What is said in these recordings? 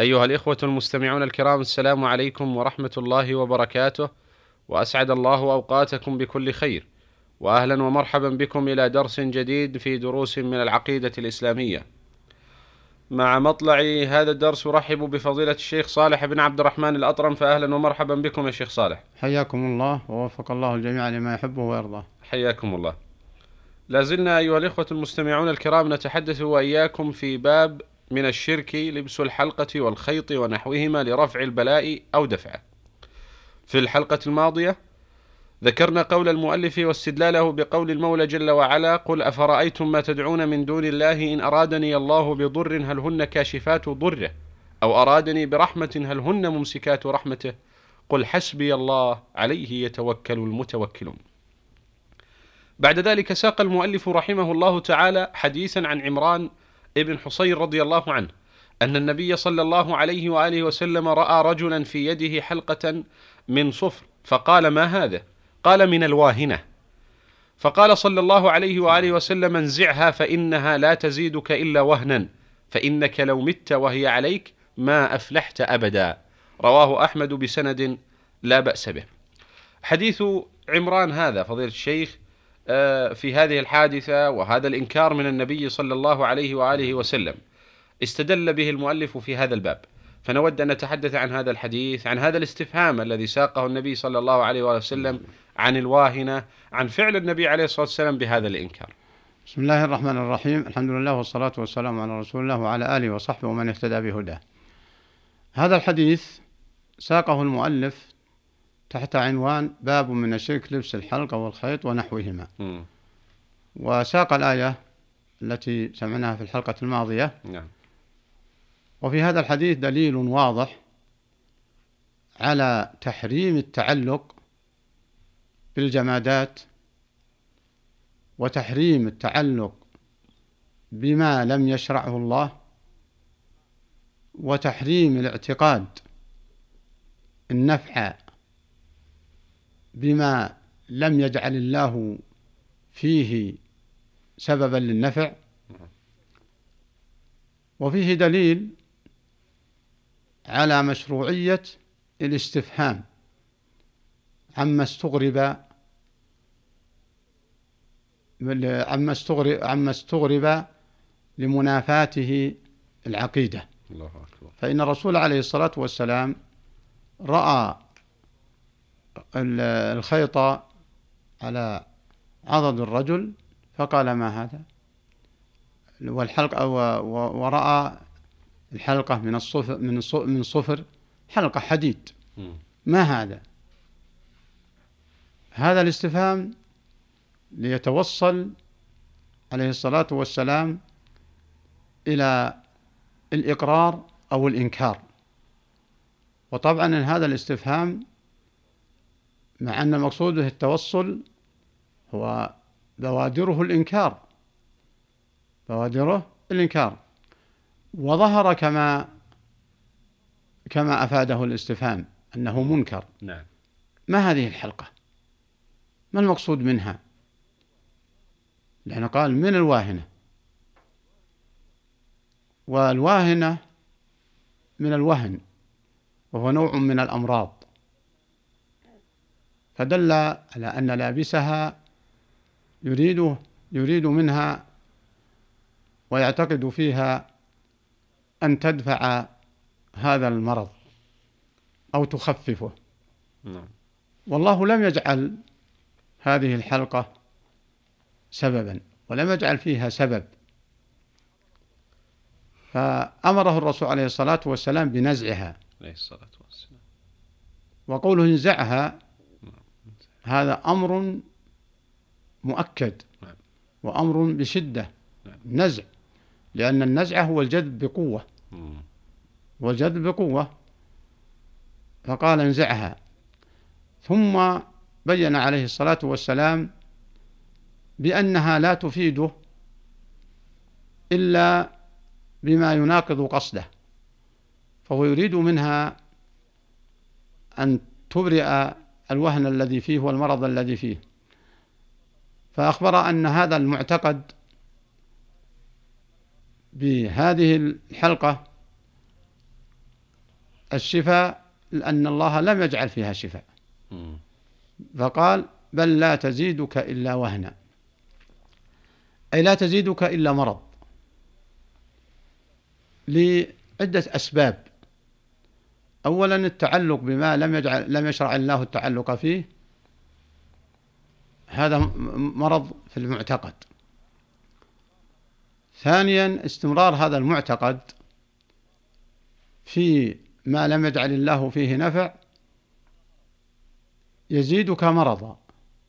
أيها الإخوة المستمعون الكرام السلام عليكم ورحمة الله وبركاته وأسعد الله أوقاتكم بكل خير وأهلا ومرحبا بكم إلى درس جديد في دروس من العقيدة الإسلامية. مع مطلع هذا الدرس أرحب بفضيلة الشيخ صالح بن عبد الرحمن الأطرم فأهلا ومرحبا بكم يا شيخ صالح. حياكم الله ووفق الله الجميع لما يحبه ويرضاه. حياكم الله. لا زلنا أيها الإخوة المستمعون الكرام نتحدث وإياكم في باب من الشرك لبس الحلقة والخيط ونحوهما لرفع البلاء أو دفعه. في الحلقة الماضية ذكرنا قول المؤلف واستدلاله بقول المولى جل وعلا قل أفرأيتم ما تدعون من دون الله إن أرادني الله بضر هل هن كاشفات ضره؟ أو أرادني برحمة هل هن ممسكات رحمته؟ قل حسبي الله عليه يتوكل المتوكلون. بعد ذلك ساق المؤلف رحمه الله تعالى حديثا عن عمران ابن حصين رضي الله عنه أن النبي صلى الله عليه وآله وسلم رأى رجلا في يده حلقة من صفر فقال ما هذا؟ قال من الواهنة. فقال صلى الله عليه وآله وسلم انزعها فإنها لا تزيدك إلا وهنا فإنك لو مت وهي عليك ما أفلحت أبدا. رواه أحمد بسند لا بأس به. حديث عمران هذا فضيلة الشيخ في هذه الحادثة وهذا الإنكار من النبي صلى الله عليه وآله وسلم استدل به المؤلف في هذا الباب. فنود أن نتحدث عن هذا الحديث عن هذا الاستفهام الذي ساقه النبي صلى الله عليه وآله وسلم عن الواهنة عن فعل النبي عليه الصلاة والسلام بهذا الإنكار. بسم الله الرحمن الرحيم. الحمد لله والصلاة والسلام على رسول الله وعلى آله وصحبه ومن اهتدى بهداه. هذا الحديث ساقه المؤلف تحت عنوان باب من الشرك لبس الحلقة والخيط ونحوهما. م. وساق الآية التي سمعناها في الحلقة الماضية. نعم. وفي هذا الحديث دليل واضح على تحريم التعلق بالجمادات وتحريم التعلق بما لم يشرعه الله وتحريم الاعتقاد النفع بما لم يجعل الله فيه سببا للنفع. وفيه دليل على مشروعية الاستفهام عما استغرب عما استغرب عما استغرب لمنافاته العقيدة. الله أكبر. فإن الرسول عليه الصلاة والسلام رأى الخيط على عضد الرجل فقال ما هذا والحلقة ورأى الحلقة من الصفر من من صفر حلقة حديد. ما هذا؟ هذا الاستفهام ليتوصل عليه الصلاة والسلام إلى الإقرار أو الإنكار وطبعا هذا الاستفهام مع أن مقصوده التوصل هو بوادره الإنكار بوادره الإنكار. وظهر كما كما أفاده الاستفهام أنه منكر. نعم. ما هذه الحلقة؟ ما المقصود منها؟ لأنه قال من الواهنة؟ والواهنة من الوهن وهو نوع من الأمراض. فدل على أن لابسها يريد يريد منها ويعتقد فيها أن تدفع هذا المرض أو تخففه. نعم. والله لم يجعل هذه الحلقة سببا ولم يجعل فيها سبب. فأمره الرسول عليه الصلاة والسلام بنزعها. عليه الصلاة والسلام. وقوله انزعها هذا أمر مؤكد نعم. وأمر بشدة نعم. نزع لأن النزع هو الجذب بقوة. والجذب بقوة فقال انزعها ثم بين عليه الصلاة والسلام بأنها لا تفيده إلا بما يناقض قصده فهو يريد منها أن تبرئ الوهن الذي فيه والمرض الذي فيه. فأخبر أن هذا المعتقد بهذه الحلقة الشفاء لأن الله لم يجعل فيها شفاء. فقال بل لا تزيدك إلا وهنا. أي لا تزيدك إلا مرض. لعدة أسباب. أولا التعلق بما لم يجعل لم يشرع الله التعلق فيه. هذا مرض في المعتقد. ثانيا استمرار هذا المعتقد في ما لم يجعل الله فيه نفع. يزيدك مرضا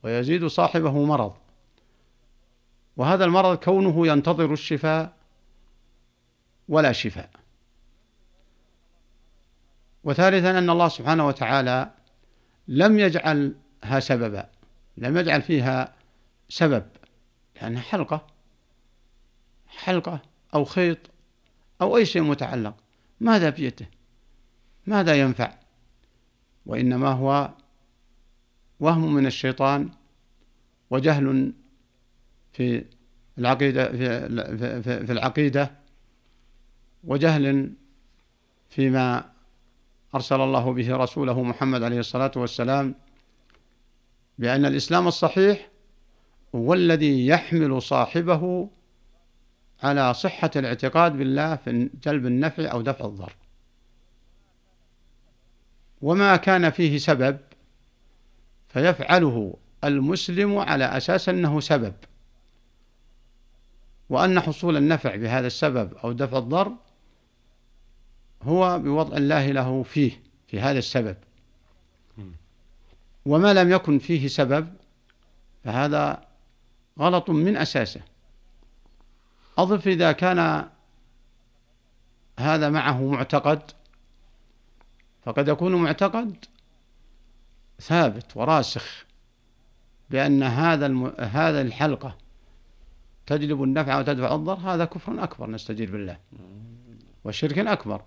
ويزيد صاحبه مرض. وهذا المرض كونه ينتظر الشفاء ولا شفاء. وثالثا أن الله سبحانه وتعالى لم يجعلها سببا لم يجعل فيها سبب لأنها حلقة حلقة أو خيط أو أي شيء متعلق. ماذا بيته ماذا ينفع؟ وإنما هو وهم من الشيطان وجهل في العقيدة في, في, في العقيدة وجهل فيما أرسل الله به رسوله محمد عليه الصلاة والسلام بأن الإسلام الصحيح هو الذي يحمل صاحبه على صحة الاعتقاد بالله في جلب النفع أو دفع الضر. وما كان فيه سبب فيفعله المسلم على أساس أنه سبب وأن حصول النفع بهذا السبب أو دفع الضر هو بوضع الله له فيه في هذا السبب. وما لم يكن فيه سبب فهذا غلط من أساسه. أضف إذا كان هذا معه معتقد فقد يكون معتقد ثابت وراسخ بأن هذا الم... هذا الحلقة تجلب النفع وتدفع الضر هذا كفر أكبر نستجير بالله. وشرك أكبر.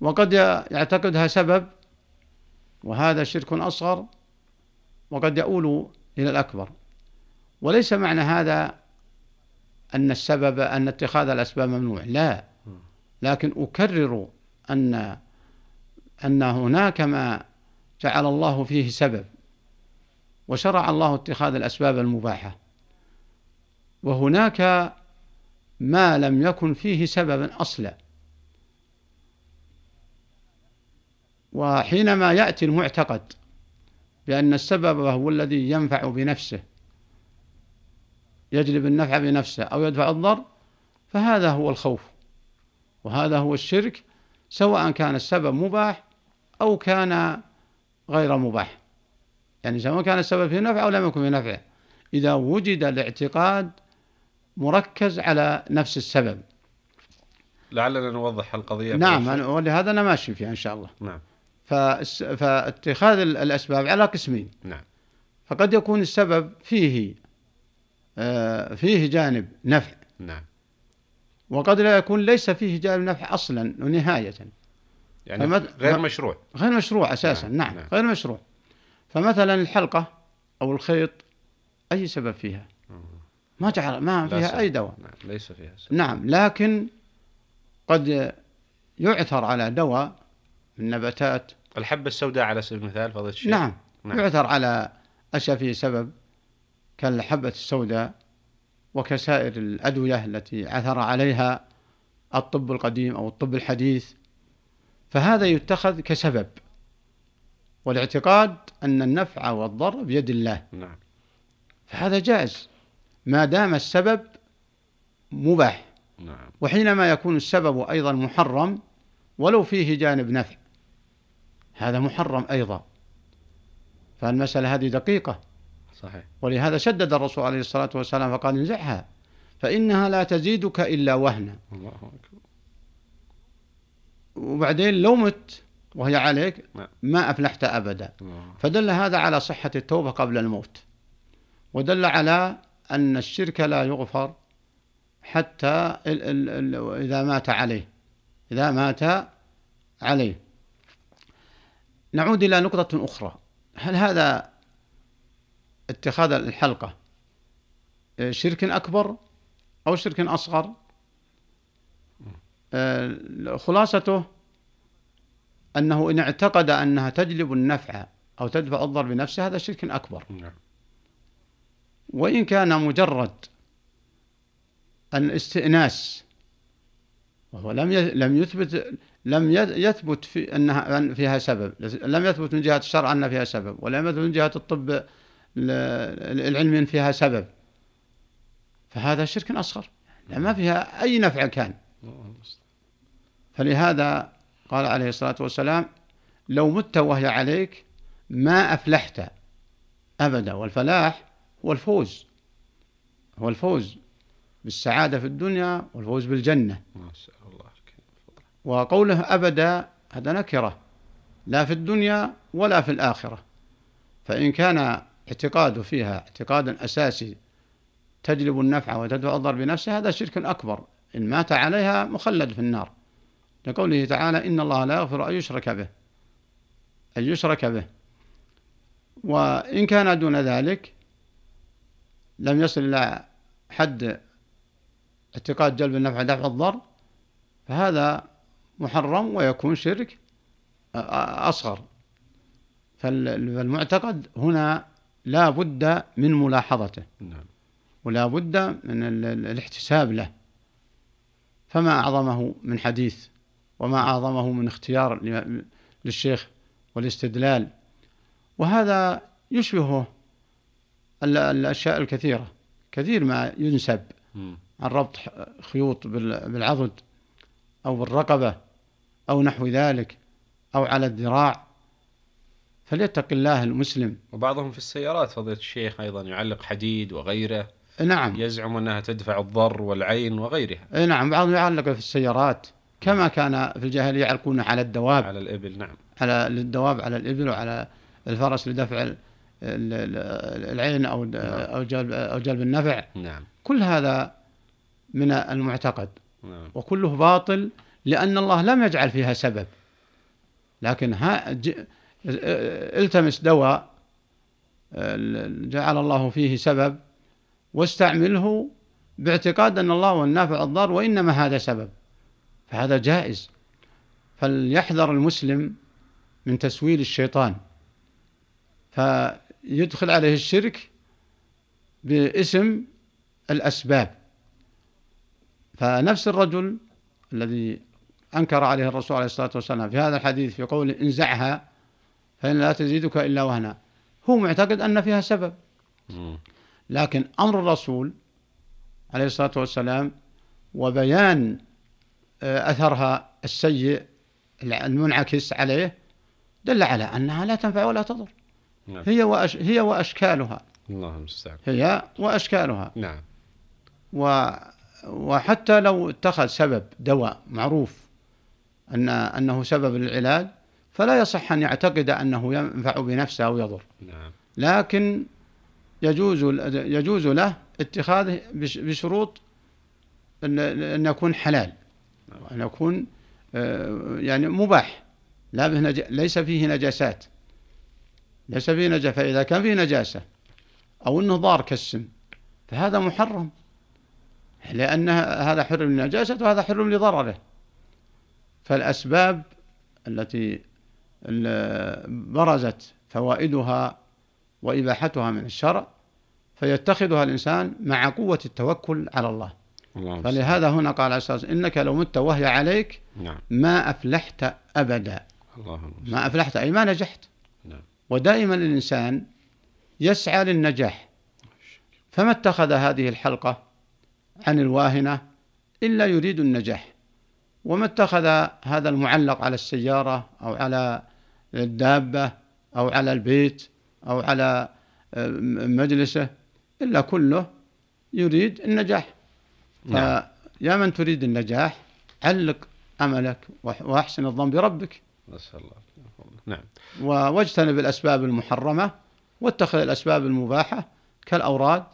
وقد يعتقدها سبب وهذا شرك أصغر وقد يؤول إلى الأكبر. وليس معنى هذا أن السبب أن اتخاذ الأسباب ممنوع لا. لكن أكرر أن أن هناك ما جعل الله فيه سبب وشرع الله اتخاذ الأسباب المباحة. وهناك ما لم يكن فيه سببا أصلا. وحينما يأتي المعتقد بأن السبب هو الذي ينفع بنفسه يجلب النفع بنفسه أو يدفع الضر فهذا هو الخوف وهذا هو الشرك سواء كان السبب مباح أو كان غير مباح. يعني سواء كان السبب في نفع أو لم يكن في نفع. إذا وجد الاعتقاد مركز على نفس السبب. لعلنا نوضح القضية نعم ولهذا أنا ماشي فيها إن شاء الله. نعم. فاتخاذ الأسباب على قسمين نعم فقد يكون السبب فيه آه، فيه جانب نفع نعم وقد لا يكون ليس فيه جانب نفع أصلا ونهاية يعني. غير مشروع غير مشروع أساسا نعم. نعم. نعم غير مشروع فمثلا الحلقة أو الخيط أي سبب فيها ما جعل ما فيها أي دواء نعم. ليس فيها سبب. نعم لكن قد يعثر على دواء من نباتات الحبة السوداء على سبيل المثال فضيلة الشيخ. نعم. نعم. يعثر على أشياء فيه سبب كالحبة السوداء وكسائر الأدوية التي عثر عليها الطب القديم أو الطب الحديث. فهذا يتخذ كسبب والاعتقاد أن النفع والضر بيد الله. نعم. فهذا جائز ما دام السبب مباح. نعم. وحينما يكون السبب أيضا محرم ولو فيه جانب نفع. هذا محرم أيضا. فالمسألة هذه دقيقة. صحيح. ولهذا شدد الرسول عليه الصلاة والسلام فقال انزعها فإنها لا تزيدك إلا وهنا. الله أكبر. وبعدين لو مت وهي عليك نعم. ما أفلحت أبدا. فدل هذا على صحة التوبة قبل الموت. ودل على أن الشرك لا يغفر حتى إذا مات عليه. إذا مات عليه. نعود إلى نقطة أخرى. هل هذا اتخاذ الحلقة شرك أكبر أو شرك أصغر؟ آه، خلاصته أنه إن اعتقد أنها تجلب النفع أو تدفع الضر بنفسه هذا شرك أكبر. نعم. وإن كان مجرد الإستئناس وهو لم لم يثبت لم يثبت في انها فيها سبب. لم يثبت من جهة الشرع أن فيها سبب ولم يثبت من جهة الطب العلمي فيها سبب. فهذا شرك أصغر. ما فيها أي نفع كان. فلهذا قال عليه الصلاة والسلام لو مت وهي عليك ما أفلحت أبدا. والفلاح هو الفوز. هو الفوز بالسعادة في الدنيا والفوز بالجنة. ما شاء الله. وقوله أبدا هذا نكرة لا في الدنيا ولا في الآخرة. فإن كان اعتقاده فيها اعتقادا أساسي تجلب النفع وتدفع الضر بنفسه هذا شرك أكبر. إن مات عليها مخلد في النار. لقوله تعالى إن الله لا يغفر أن يشرك به أن يشرك به. وإن كان دون ذلك لم يصل إلى حد اعتقاد جلب النفع دفع الضر فهذا محرم ويكون شرك أصغر. فالمعتقد هنا لا بد من ملاحظته. نعم. ولا بد من الاحتساب له. فما أعظمه من حديث وما أعظمه من اختيار للشيخ والاستدلال. وهذا يشبهه الأشياء الكثيرة. كثير ما ينسب عن ربط خيوط بالعضد أو بالرقبة. أو نحو ذلك أو على الذراع. فليتق الله المسلم. وبعضهم في السيارات فضيلة الشيخ أيضا يعلق حديد وغيره. نعم. يزعم أنها تدفع الضر والعين وغيرها. نعم بعضهم يعلق في السيارات. كما كان في الجاهلية يعلقون على الدواب. على الإبل نعم. على الدواب على الإبل وعلى الفرس لدفع العين أو نعم. أو جلب أو جلب النفع. نعم. كل هذا من المعتقد. نعم. وكله باطل. لأن الله لم يجعل فيها سبب. لكن ها التمس دواء جعل الله فيه سبب واستعمله باعتقاد أن الله هو النافع الضار وإنما هذا سبب. فهذا جائز. فليحذر المسلم من تسويل الشيطان. فيدخل عليه الشرك باسم الأسباب. فنفس الرجل الذي أنكر عليه الرسول عليه الصلاة والسلام. في هذا الحديث في قول انزعها فإن لا تزيدك إلا وهنا. هو معتقد أن فيها سبب. لكن أمر الرسول عليه الصلاة والسلام وبيان آه، أثرها السيء المنعكس عليه دل على أنها لا تنفع ولا تضر. نعم. هي وأش هي وأشكالها. الله المستعان. هي وأشكالها. نعم. و وحتى لو اتخذ سبب دواء معروف أن أنه سبب للعلاج فلا يصح أن يعتقد أنه ينفع بنفسه أو يضر. نعم. لكن يجوز يجوز له اتخاذه بشروط أن أن يكون حلال. نعم. أن يكون آه، يعني مباح. لا به نج... ليس فيه نجاسات. ليس فيه نجاسة فإذا كان فيه نجاسة أو أنه ضار كالسم فهذا محرم. لأن هذا حرم لنجاسته وهذا حرم لضرره. فالأسباب التي برزت فوائدها وإباحتها من الشرع فيتخذها الإنسان مع قوة التوكل على الله. الله فلهذا هنا قال الصلاة إنك لو مت وهي عليك نعم. ما أفلحت أبدا. الله ما أفلحت أي ما نجحت. نعم. ودائما الإنسان يسعى للنجاح. فما اتخذ هذه الحلقة عن الواهنة إلا يريد النجاح. وما اتخذ هذا المعلق على السيارة أو على الدابة أو على البيت أو على آه، مجلسه إلا كله يريد النجاح. نعم. فيا من تريد النجاح علق أملك وأحسن الظن بربك. نسأل الله نعم. واجتنب الأسباب المحرمة واتخذ الأسباب المباحة كالأوراد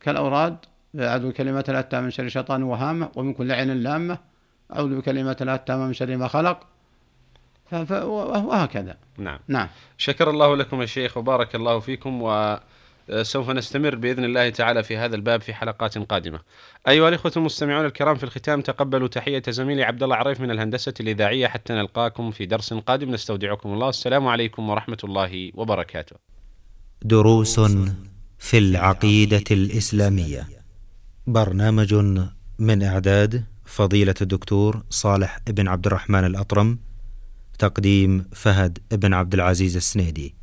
كالأوراد أعوذ بكلمات الله التامة من شر شيطان وهامة ومن كل عين لامة. أعوذ بكلمات الله التامة من شر ما خلق وهكذا نعم نعم شكر الله لكم يا شيخ وبارك الله فيكم وسوف نستمر بإذن الله تعالى في هذا الباب في حلقات قادمة. أيها الإخوة المستمعون الكرام في الختام تقبلوا تحية زميلي عبد الله عريف من الهندسة الإذاعية حتى نلقاكم في درس قادم نستودعكم الله السلام عليكم ورحمة الله وبركاته. دروس في العقيدة الإسلامية. برنامج من إعداد فضيلة الدكتور صالح بن عبد الرحمن الأطرم. تقديم فهد بن عبد العزيز السنيدي